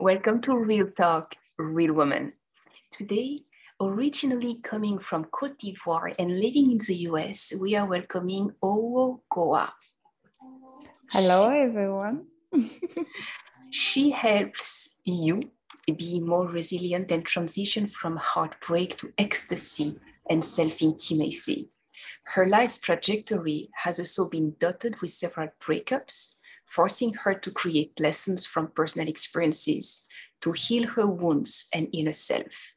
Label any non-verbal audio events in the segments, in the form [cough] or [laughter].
Welcome to Real Talk, Real Woman. Today, originally coming from Cote d'Ivoire and living in the US, we are welcoming Ohouo Goa. Hello, everyone. [laughs] she helps you be more resilient and transition from heartbreak to ecstasy and self intimacy. Her life's trajectory has also been dotted with several breakups, forcing her to create lessons from personal experiences to heal her wounds and inner self.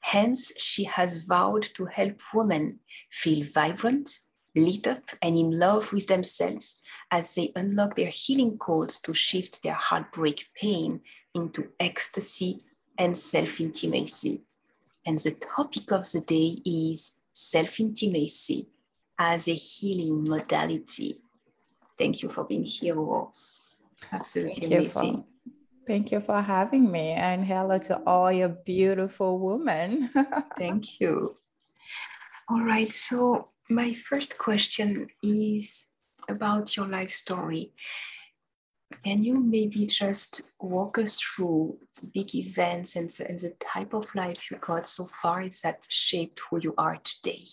Hence, she has vowed to help women feel vibrant, lit up, and in love with themselves as they unlock their healing codes to shift their heartbreak pain into ecstasy and self intimacy. And the topic of the day is self intimacy as a healing modality. Thank you for being here. Absolutely thank amazing. For, thank you for having me, and hello to all your beautiful women. [laughs] thank you. All right, so my first question is about your life story. Can you maybe just walk us through the big events and the, and the type of life you got so far Is that shaped who you are today?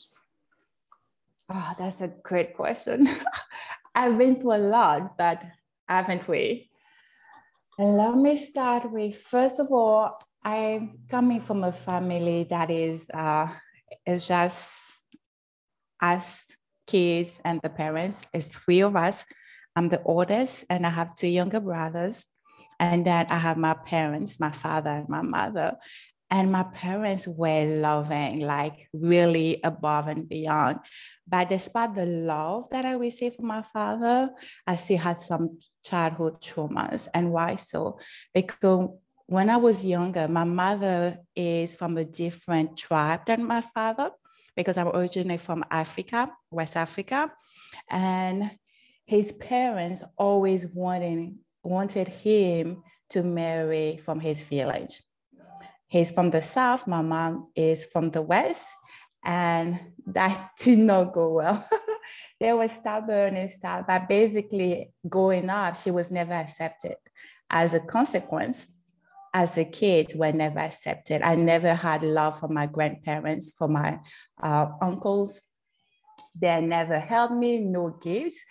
Oh, that's a great question. [laughs] I've been through a lot, but haven't we? Let me start with first of all, I'm coming from a family that is uh, is just us kids and the parents. It's three of us. I'm the oldest, and I have two younger brothers. And then I have my parents, my father and my mother. And my parents were loving, like really above and beyond. But despite the love that I received from my father, I still had some childhood traumas. And why so? Because when I was younger, my mother is from a different tribe than my father because I'm originally from Africa, West Africa. And his parents always wanted, wanted him to marry from his village. He's from the South, my mom is from the West, and that [laughs] did not go well. [laughs] they were stubborn and stuff, but basically, growing up, she was never accepted. As a consequence, as a kid were never accepted. I never had love for my grandparents, for my uh, uncles. They never helped me, no gifts.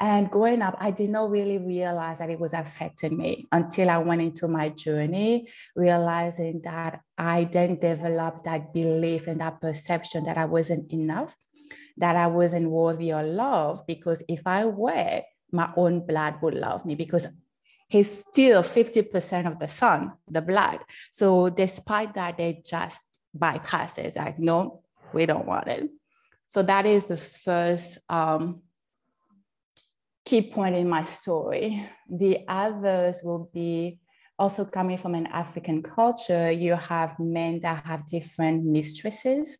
And growing up, I did not really realize that it was affecting me until I went into my journey, realizing that I then developed that belief and that perception that I wasn't enough, that I wasn't worthy of love. Because if I were, my own blood would love me because he's still 50% of the son, the blood. So despite that, they just bypass it. Like, no, we don't want it. So that is the first um, key point in my story. The others will be also coming from an African culture. You have men that have different mistresses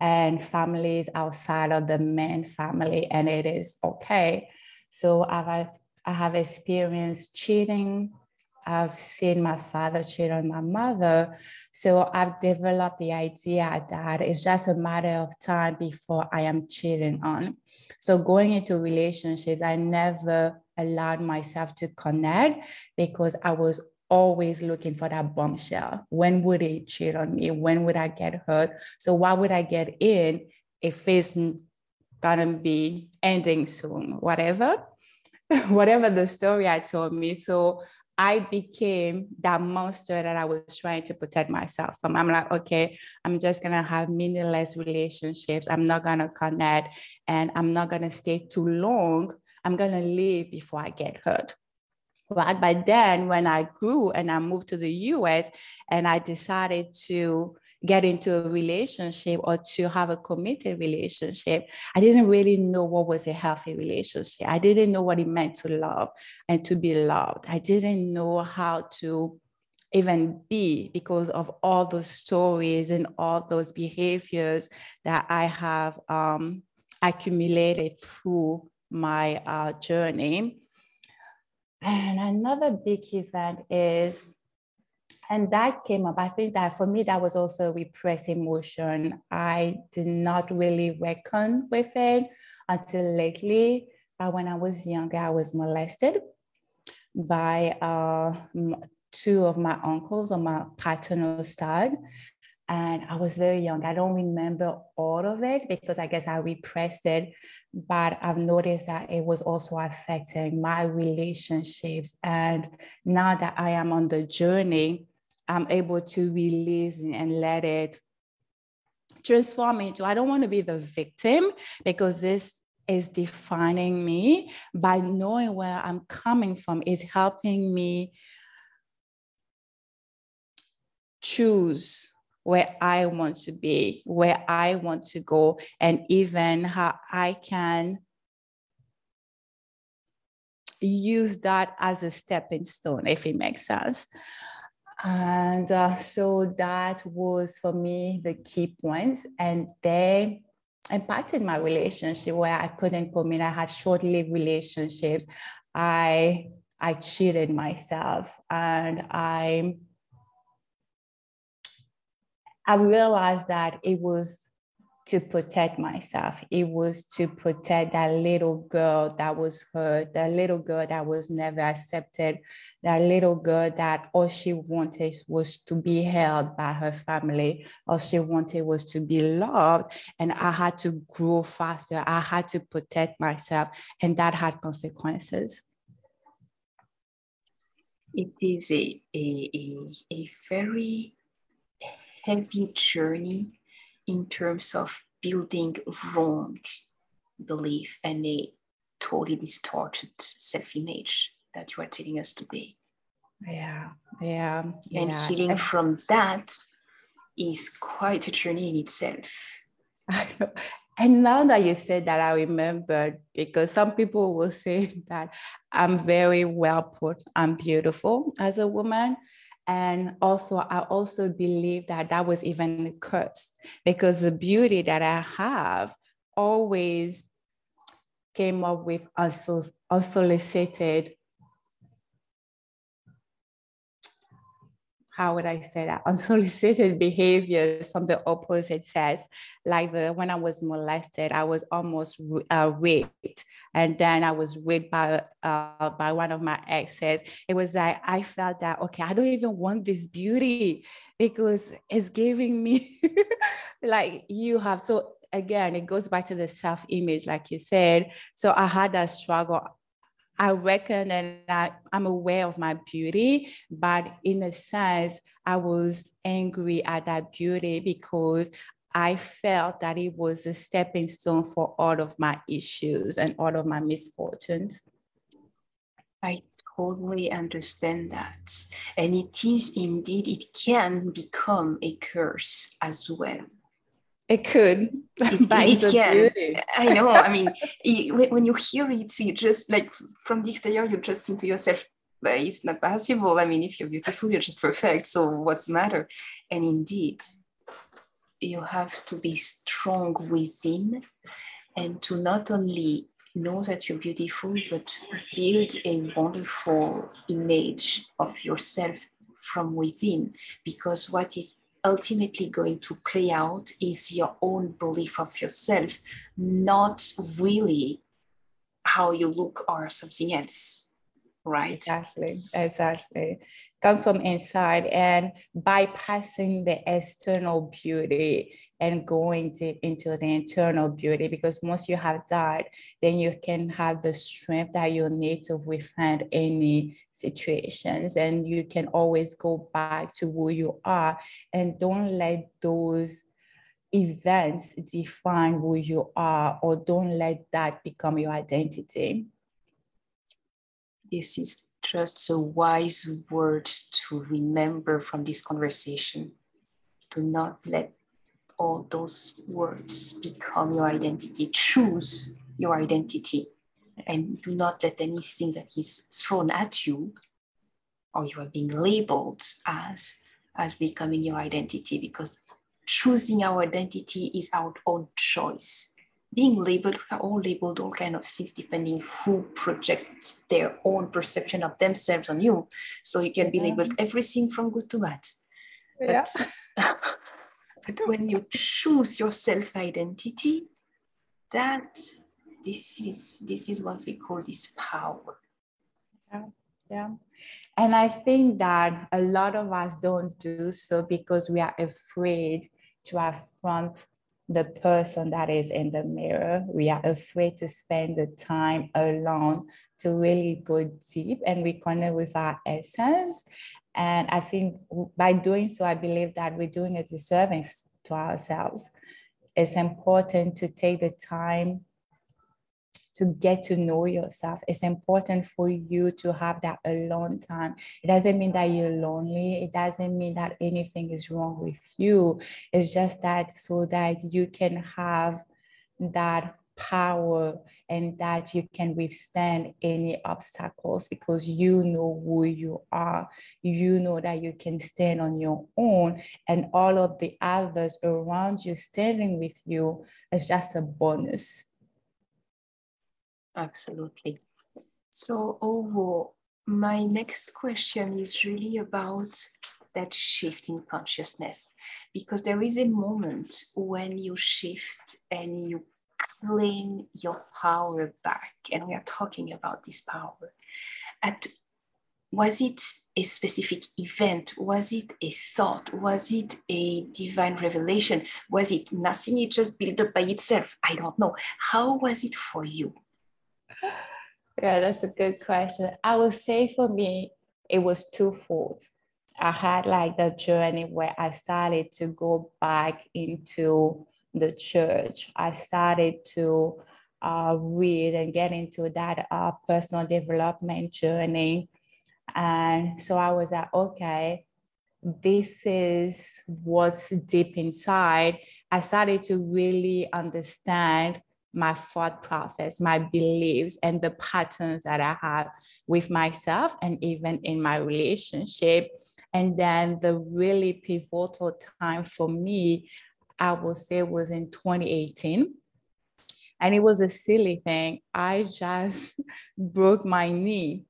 and families outside of the men family, and it is okay. So I've I have experienced cheating. I've seen my father cheat on my mother. So I've developed the idea that it's just a matter of time before I am cheating on. So going into relationships, I never allowed myself to connect because I was always looking for that bombshell. When would he cheat on me? When would I get hurt? So why would I get in if it's gonna be ending soon? Whatever. [laughs] whatever the story I told me. So I became that monster that I was trying to protect myself from. I'm like, okay, I'm just gonna have meaningless relationships. I'm not gonna connect and I'm not gonna stay too long. I'm gonna leave before I get hurt. But by then, when I grew and I moved to the US and I decided to get into a relationship or to have a committed relationship, I didn't really know what was a healthy relationship. I didn't know what it meant to love and to be loved. I didn't know how to even be because of all those stories and all those behaviors that I have um, accumulated through my uh, journey. And another big event is and that came up. I think that for me, that was also a repressed emotion. I did not really reckon with it until lately. Uh, when I was younger, I was molested by uh, two of my uncles on my paternal side. And I was very young. I don't remember all of it because I guess I repressed it. But I've noticed that it was also affecting my relationships. And now that I am on the journey, I'm able to release and let it transform into. I don't want to be the victim because this is defining me. By knowing where I'm coming from is helping me choose where I want to be, where I want to go, and even how I can use that as a stepping stone, if it makes sense. And uh, so that was for me the key points. And they impacted my relationship where I couldn't commit. I had short-lived relationships. I I cheated myself and I I realized that it was to protect myself. It was to protect that little girl that was hurt, that little girl that was never accepted, that little girl that all she wanted was to be held by her family. All she wanted was to be loved. And I had to grow faster. I had to protect myself. And that had consequences. It is a, a, a, a very heavy journey in terms of building wrong belief and a totally distorted self-image that you are telling us today. Yeah, yeah. And yeah. healing from that is quite a journey in itself. I [laughs] know. And now that you said that, I remember because some people will say [laughs] that I'm very well put, I'm beautiful as a woman. And also, I also believe that that was even a curse because the beauty that I have always came up with unsolicited how would I say that, unsolicited behaviors from the opposite sex. Like the when I was molested, I was almost uh, raped, and then I was raped by uh, by one of my exes. It was like I felt that okay, I don't even want this beauty because it's giving me [laughs] like you have so again it goes back to the self image like you said so i had that struggle I reckon and I, I'm aware of my beauty, but in a sense, I was angry at that beauty because I felt that it was a stepping stone for all of my issues and all of my misfortunes. I totally understand that. And it is indeed, it can become a curse as well. It could. [laughs] It, it can. I know. I mean, [laughs] when you hear it, you just like from the exterior, you just think to yourself, but it's not possible. I mean, if you're beautiful, you're just perfect. So what's the matter? And indeed, you have to be strong within and to not only know that you're beautiful, but build a wonderful image of yourself from within. Because what is ultimately going to play out is your own belief of yourself, not really how you look or something else. Right. Exactly. Exactly. Comes from inside and bypassing the external beauty and going deep into the internal beauty because once you have that then you can have the strength that you need to withstand any situations and you can always go back to who you are. And don't let those events define who you are or don't let that become your identity. This is just a wise words to remember from this conversation. Do not let all those words become your identity. Choose your identity and do not let anything that is thrown at you or you are being labeled as as becoming your identity because choosing our identity is our own choice being labeled we are all labeled all kind of things depending who projects their own perception of themselves on you so you can be labeled mm-hmm. everything from good to bad yeah. but [laughs] But when you choose your self identity, that this is this is what we call this power. Yeah, yeah. And I think that a lot of us don't do so because we are afraid to affront the person that is in the mirror. We are afraid to spend the time alone to really go deep and reconnect with our essence. And I think by doing so, I believe that we're doing a disservice to ourselves. It's important to take the time to get to know yourself. It's important for you to have that alone time. It doesn't mean that you're lonely. It doesn't mean that anything is wrong with you. It's just that so that you can have that power and that you can withstand any obstacles because you know who you are. You know that you can stand on your own, and all of the others around you standing with you is just a bonus. Absolutely. So, Ohouo, my next question is really about that shift in consciousness because there is a moment when you shift and you claim your power back and we are talking about this power. At was it a specific event? Was it a thought? Was it a divine revelation? Was it nothing? It just built up by itself? I don't know. How was it for you? Yeah, that's a good question. I would say for me, it was twofold. I had like the journey where I started to go back into the church. I started to uh, read and get into that uh, personal development journey. And so I was like, okay, this is what's deep inside. I started to really understand my thought process, my beliefs, and the patterns that I have with myself and even in my relationship. And then the really pivotal time for me, I would say, was in 2018. And it was a silly thing. I just [laughs] broke my knee.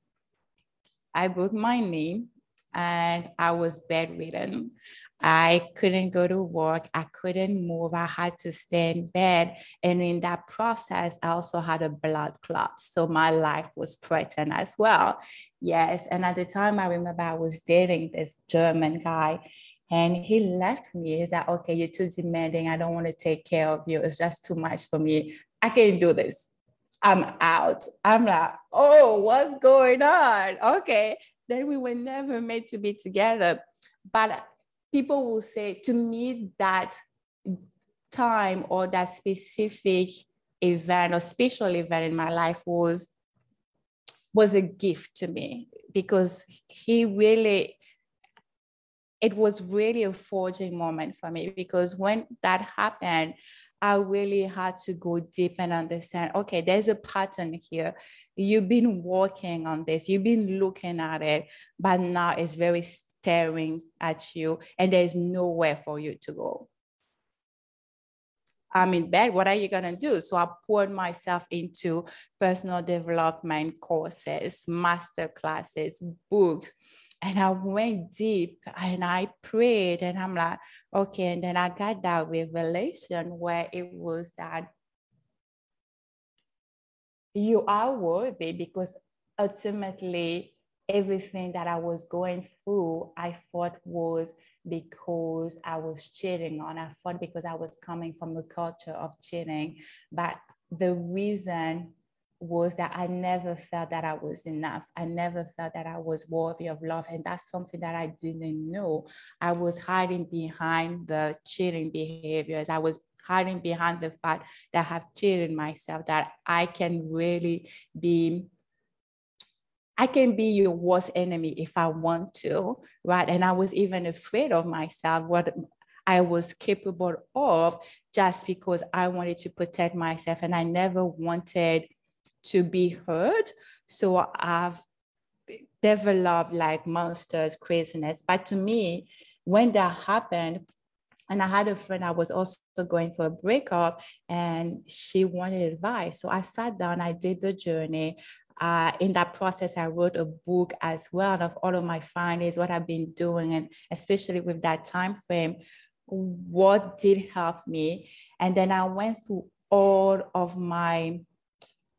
I broke my knee and I was bedridden. I couldn't go to work. I couldn't move. I had to stay in bed. And in that process, I also had a blood clot. So my life was threatened as well. Yes. And at the time, I remember I was dating this German guy. And he left me. He's like, okay, you're too demanding. I don't want to take care of you. It's just too much for me. I can't do this. I'm out. I'm like, oh, what's going on? Okay. Then we were never meant to be together. But people will say to me that time or that specific event or special event in my life was was a gift to me because he really it was really a forging moment for me because when that happened i really had to go deep and understand okay there's a pattern here you've been working on this you've been looking at it but now it's very staring at you and there's nowhere for you to go. I'm in bed. What are you going to do? So I poured myself into personal development courses, master classes, books. And I went deep and I prayed and I'm like, okay. And then I got that revelation where it was that you are worthy because ultimately everything that I was going through, I thought was because I was cheating on. I thought because I was coming from a culture of cheating. But the reason was that I never felt that I was enough. I never felt that I was worthy of love. And that's something that I didn't know. I was hiding behind the cheating behaviors. I was hiding behind the fact that I have cheated myself, that I can really be I can be your worst enemy if I want to, right? And I was even afraid of myself, what I was capable of, just because I wanted to protect myself and I never wanted to be heard. So I've developed like monsters, craziness. But to me, when that happened, and I had a friend I was also going for a breakup and she wanted advice. So I sat down, I did the journey, uh, in that process, I wrote a book as well of all of my findings, what I've been doing, and especially with that time frame, what did help me. And then I went through all of my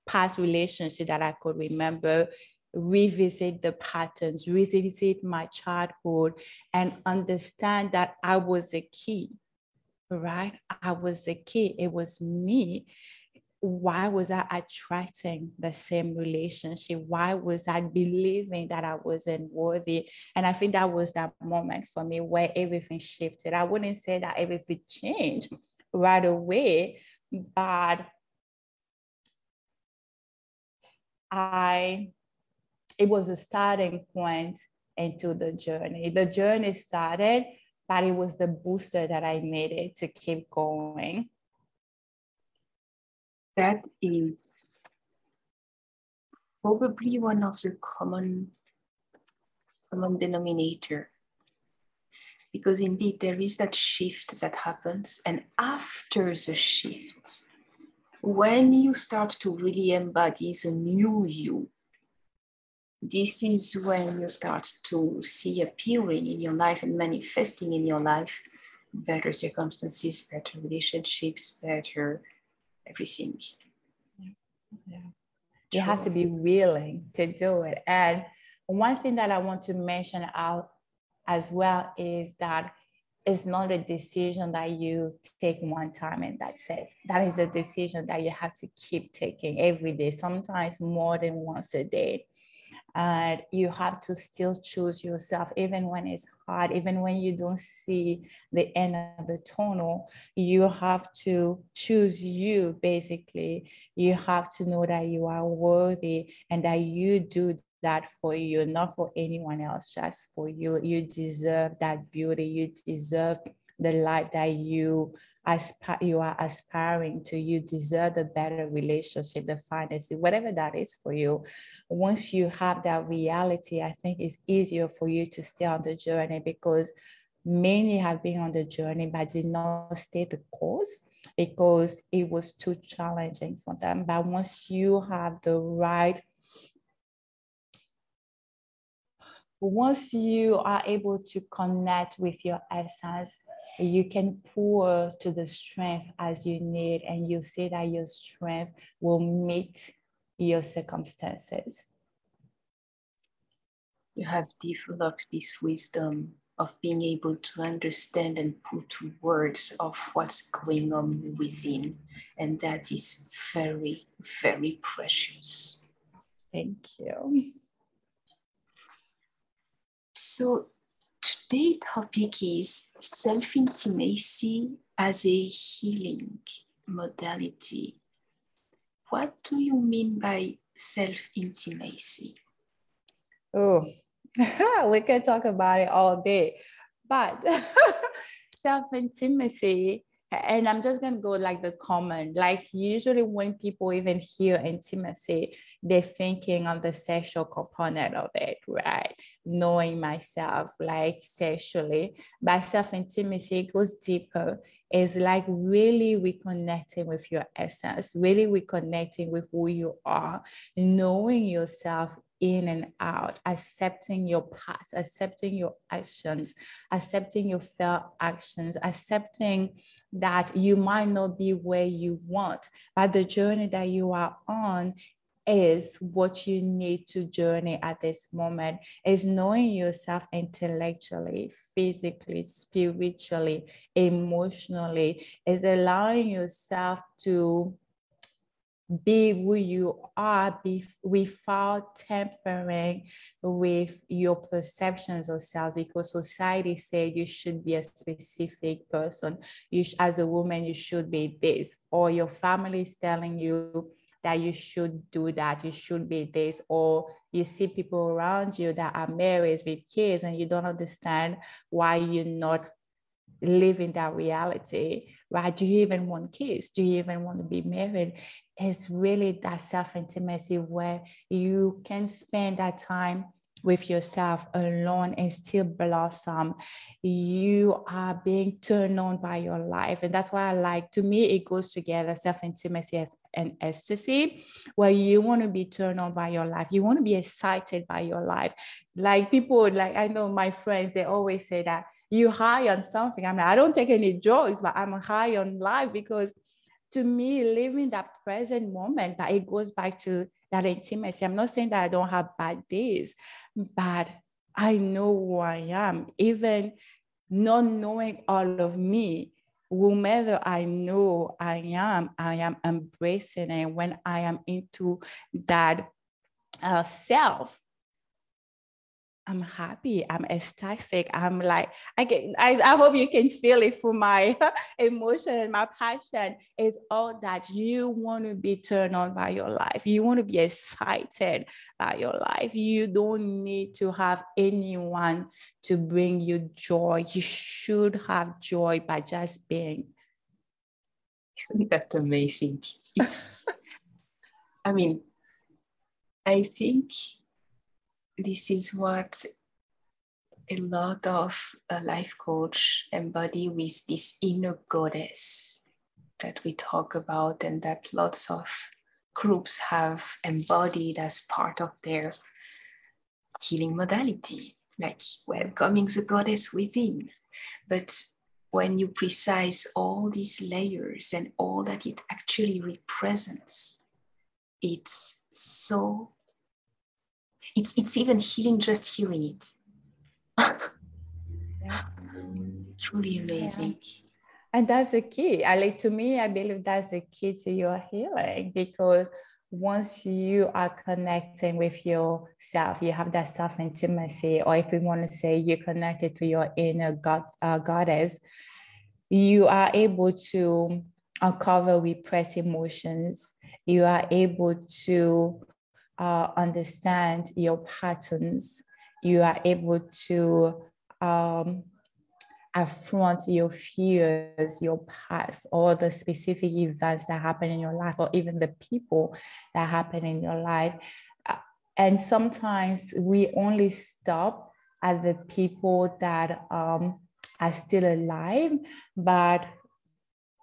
past relationship that I could remember, revisit the patterns, revisit my childhood, and understand that I was a key, right? I was a key. It was me. Why was I attracting the same relationship? Why was I believing that I wasn't worthy? And I think that was that moment for me where everything shifted. I wouldn't say that everything changed right away, but I it was a starting point into the journey. The journey started, but it was the booster that I needed to keep going. That is probably one of the common common denominator because indeed there is that shift that happens and after the shift when you start to really embody the new you this is when you start to see appearing in your life and manifesting in your life better circumstances, better relationships, better everything. Yeah. yeah. You have to be willing to do it. And one thing that I want to mention out as well is that it's not a decision that you take one time and that's it. That is a decision that you have to keep taking every day, sometimes more than once a day and you have to still choose yourself even when it's hard even when you don't see the end of the tunnel you have to choose you basically you have to know that you are worthy and that you do that for you not for anyone else just for you. You deserve that beauty. You deserve the life that you aspire you are aspiring to. You deserve the better relationship the finest whatever that is for you. Once you have that reality i think it's easier for you to stay on the journey because many have been on the journey but did not stay the course because it was too challenging for them. But once you have the right once you are able to connect with your essence you can pour to the strength as you need, and you see that your strength will meet your circumstances. You have developed this wisdom of being able to understand and put words of what's going on within. And that is very, very precious. Thank you. So Today's topic is self-intimacy as a healing modality. What do you mean by self-intimacy? Oh, [laughs] we can talk about it all day. But [laughs] self-intimacy and I'm just gonna go like the common, like usually when people even hear intimacy, they're thinking on the sexual component of it, right? Knowing myself like sexually, but self-intimacy goes deeper. It's like really reconnecting with your essence, really reconnecting with who you are, knowing yourself in and out, accepting your past, accepting your actions, accepting your failed actions, accepting that you might not be where you want, but the journey that you are on is what you need to journey at this moment. Is knowing yourself intellectually physically spiritually emotionally. Is allowing yourself to be who you are be, without tampering with your perceptions of self because society said you should be a specific person. You as a woman you should be this or your family is telling you that you should do that you should be this or you see people around you that are married with kids and you don't understand why you're not living that reality right do you even want kids do you even want to be married is really that self intimacy where you can spend that time with yourself alone and still blossom. You are being turned on by your life. And that's why I like, to me, it goes together self intimacy and ecstasy, where you want to be turned on by your life. You want to be excited by your life. Like people, like I know my friends, they always say that you high on something. I mean, I don't take any drugs, but I'm high on life because to me, living that present moment, but it goes back to that intimacy. I'm not saying that I don't have bad days, but I know who I am. Even not knowing all of me, whomever I know I am, I am embracing it. When I am into that uh, self, I'm happy. I'm ecstatic. I'm like, I get, I, I hope you can feel it for my [laughs] emotion and my passion is all that you want to be turned on by your life. You want to be excited by your life. You don't need to have anyone to bring you joy. You should have joy by just being. Isn't that amazing? It's, [laughs] I mean, I think this is what a lot of a life coach embody with this inner goddess that we talk about and that lots of groups have embodied as part of their healing modality, like welcoming the goddess within. But when you precise all these layers and all that it actually represents, it's so it's it's even healing just hearing it [laughs] yeah. truly amazing yeah. and that's the key i like to me i believe that's the key to your healing because once you are connecting with yourself, you have that self intimacy, or if we want to say you're connected to your inner God, uh, goddess, you are able to uncover repressed emotions. You are able to uh, understand your patterns, you are able to um, affront your fears, your past, or the specific events that happen in your life, or even the people that happen in your life. Uh, and sometimes we only stop at the people that um, are still alive, but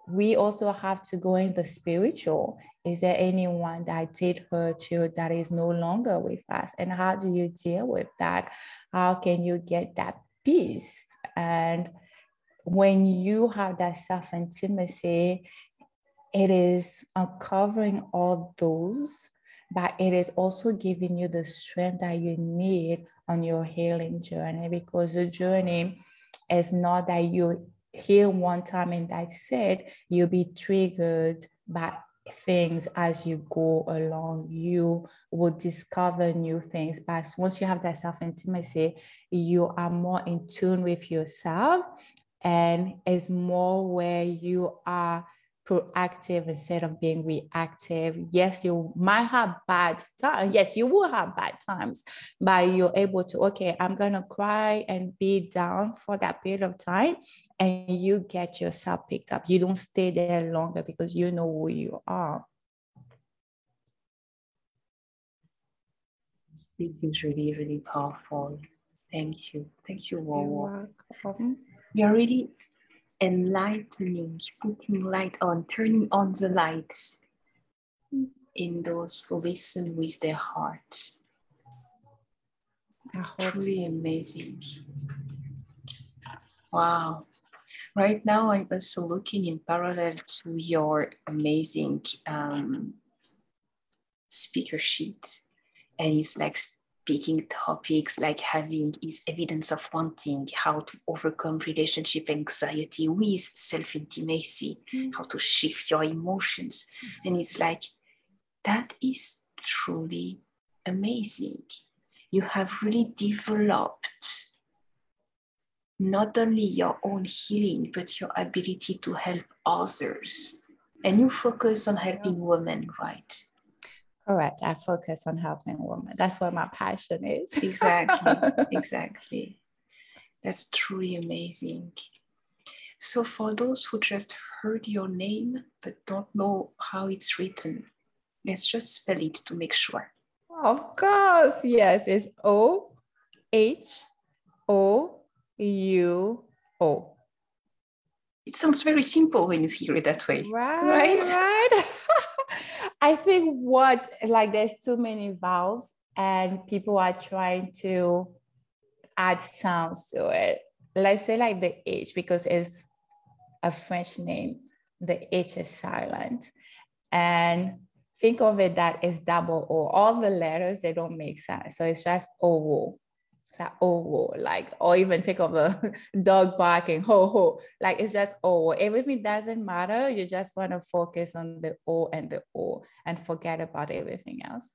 we also have to go in the spiritual. Is there anyone that did hurt you that is no longer with us? And how do you deal with that? How can you get that peace? And when you have that self intimacy, it is uncovering all those, but it is also giving you the strength that you need on your healing journey because the journey is not that you heal one time and that's it, you'll be triggered by things as you go along. You will discover new things. But once you have that self intimacy, you are more in tune with yourself and it's more where you are proactive instead of being reactive. Yes, you might have bad times. Yes, you will have bad times, but you're able to, okay, I'm going to cry and be down for that period of time. And you get yourself picked up. You don't stay there longer because you know who you are. This is really, really powerful. Thank you. Thank you, Ohouo. You're, welcome. You're really enlightening, putting light on, turning on the lights in those who listen with their heart. It's truly amazing. Wow. Right now, I'm also looking in parallel to your amazing um, speaker sheet. And it's like picking topics like having is evidence of wanting, how to overcome relationship anxiety with self-intimacy, mm. how to shift your emotions. Mm. And it's like, that is truly amazing. You have really developed not only your own healing, but your ability to help others. And you focus on helping women, right? Correct. I focus on helping women. That's where my passion is. exactly. [laughs] Exactly. That's truly amazing. So, for those who just heard your name but don't know how it's written, let's just spell it to make sure. Of course. Yes. It's O H O U O. It sounds very simple when you hear it that way. Right. Right. right. [laughs] I think what like there's too many vowels and people are trying to add sounds to it. Let's say like the H because it's a French name, the H is silent. And think of it that it's double O. All the letters, they don't make sense. So it's just O. Like oh, O, like, or even think of a [laughs] dog barking, ho, ho. Like it's just oh, O. Everything doesn't matter. You just want to focus on the O and the O and forget about everything else.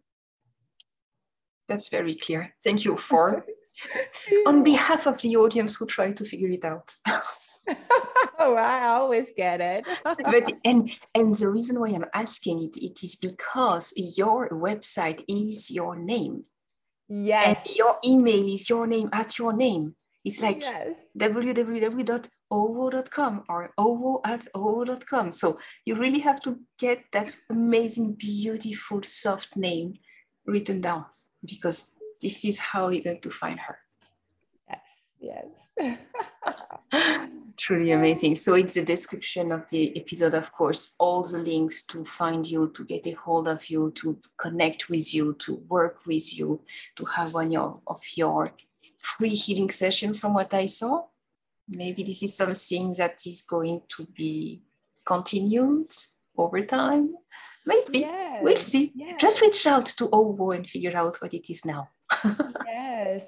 That's very clear. Thank you for [laughs] on behalf of the audience who try to figure it out. [laughs] oh, I always get it. but and and the reason why I'm asking it, it is because your website is your name. Yes. And your email is your name at your name. It's like yes. www.ohouo.com or ohouo at ohouo.com. So you really have to get that amazing, beautiful, soft name written down because this is how you're going to find her. Yes. [laughs] Truly amazing. So it's the description of the episode, of course, all the links to find you, to get a hold of you, to connect with you, to work with you, to have one of your free healing session from what I saw. Maybe this is something that is going to be continued over time. Maybe. Yes. We'll see. Yes. Just reach out to Ohouo and figure out what it is now. yes, [laughs]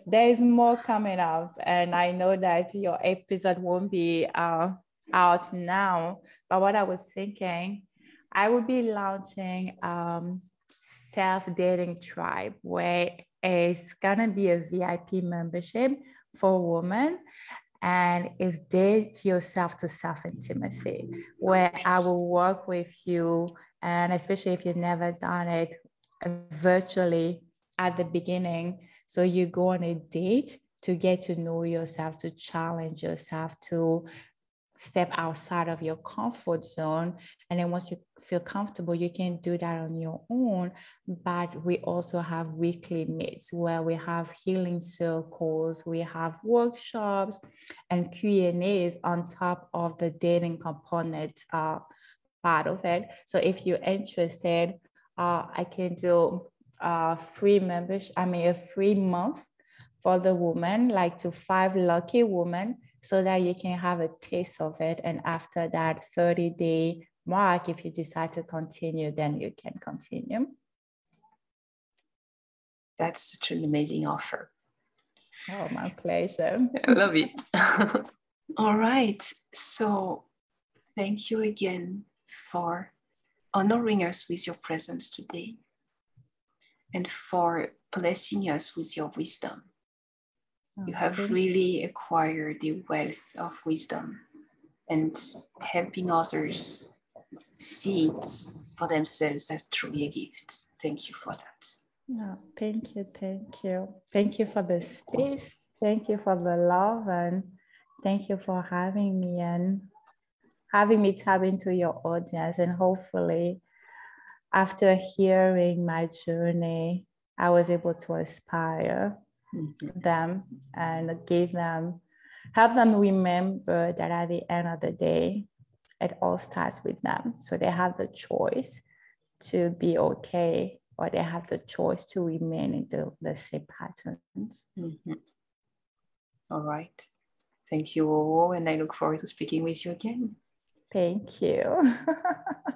there is more coming up. And I know that your episode won't be uh, out now. But what I was thinking, I will be launching um, self dating tribe where it's gonna be a VIP membership for women and it's date yourself to self intimacy, where I will work with you, and especially if you've never done it virtually at the beginning. So you go on a date to get to know yourself, to challenge yourself, to step outside of your comfort zone. And then once you feel comfortable, you can do that on your own. But we also have weekly meets where we have healing circles, we have workshops and Q and A's on top of the dating component uh, part of it. So if you're interested, uh, I can do a free membership, I mean a free month for the woman, like to five lucky women so that you can have a taste of it. And after that 30 day mark, if you decide to continue, then you can continue. That's such an amazing offer. Oh, my pleasure. [laughs] I love it. [laughs] All right. So thank you again for honoring us with your presence today and for blessing us with your wisdom. Oh, you have really acquired the wealth of wisdom and helping others see it for themselves as truly a gift. Thank you for that. No, thank you, thank you. Thank you for the space. Thank you for the love and thank you for having me and having me tap into your audience and hopefully after hearing my journey, I was able to inspire mm-hmm. them and give them, help them remember that at the end of the day, it all starts with them. So they have the choice to be okay or they have the choice to remain in the, the same patterns. Mm-hmm. All right. Thank you, Ohouo, and I look forward to speaking with you again. Thank you. [laughs]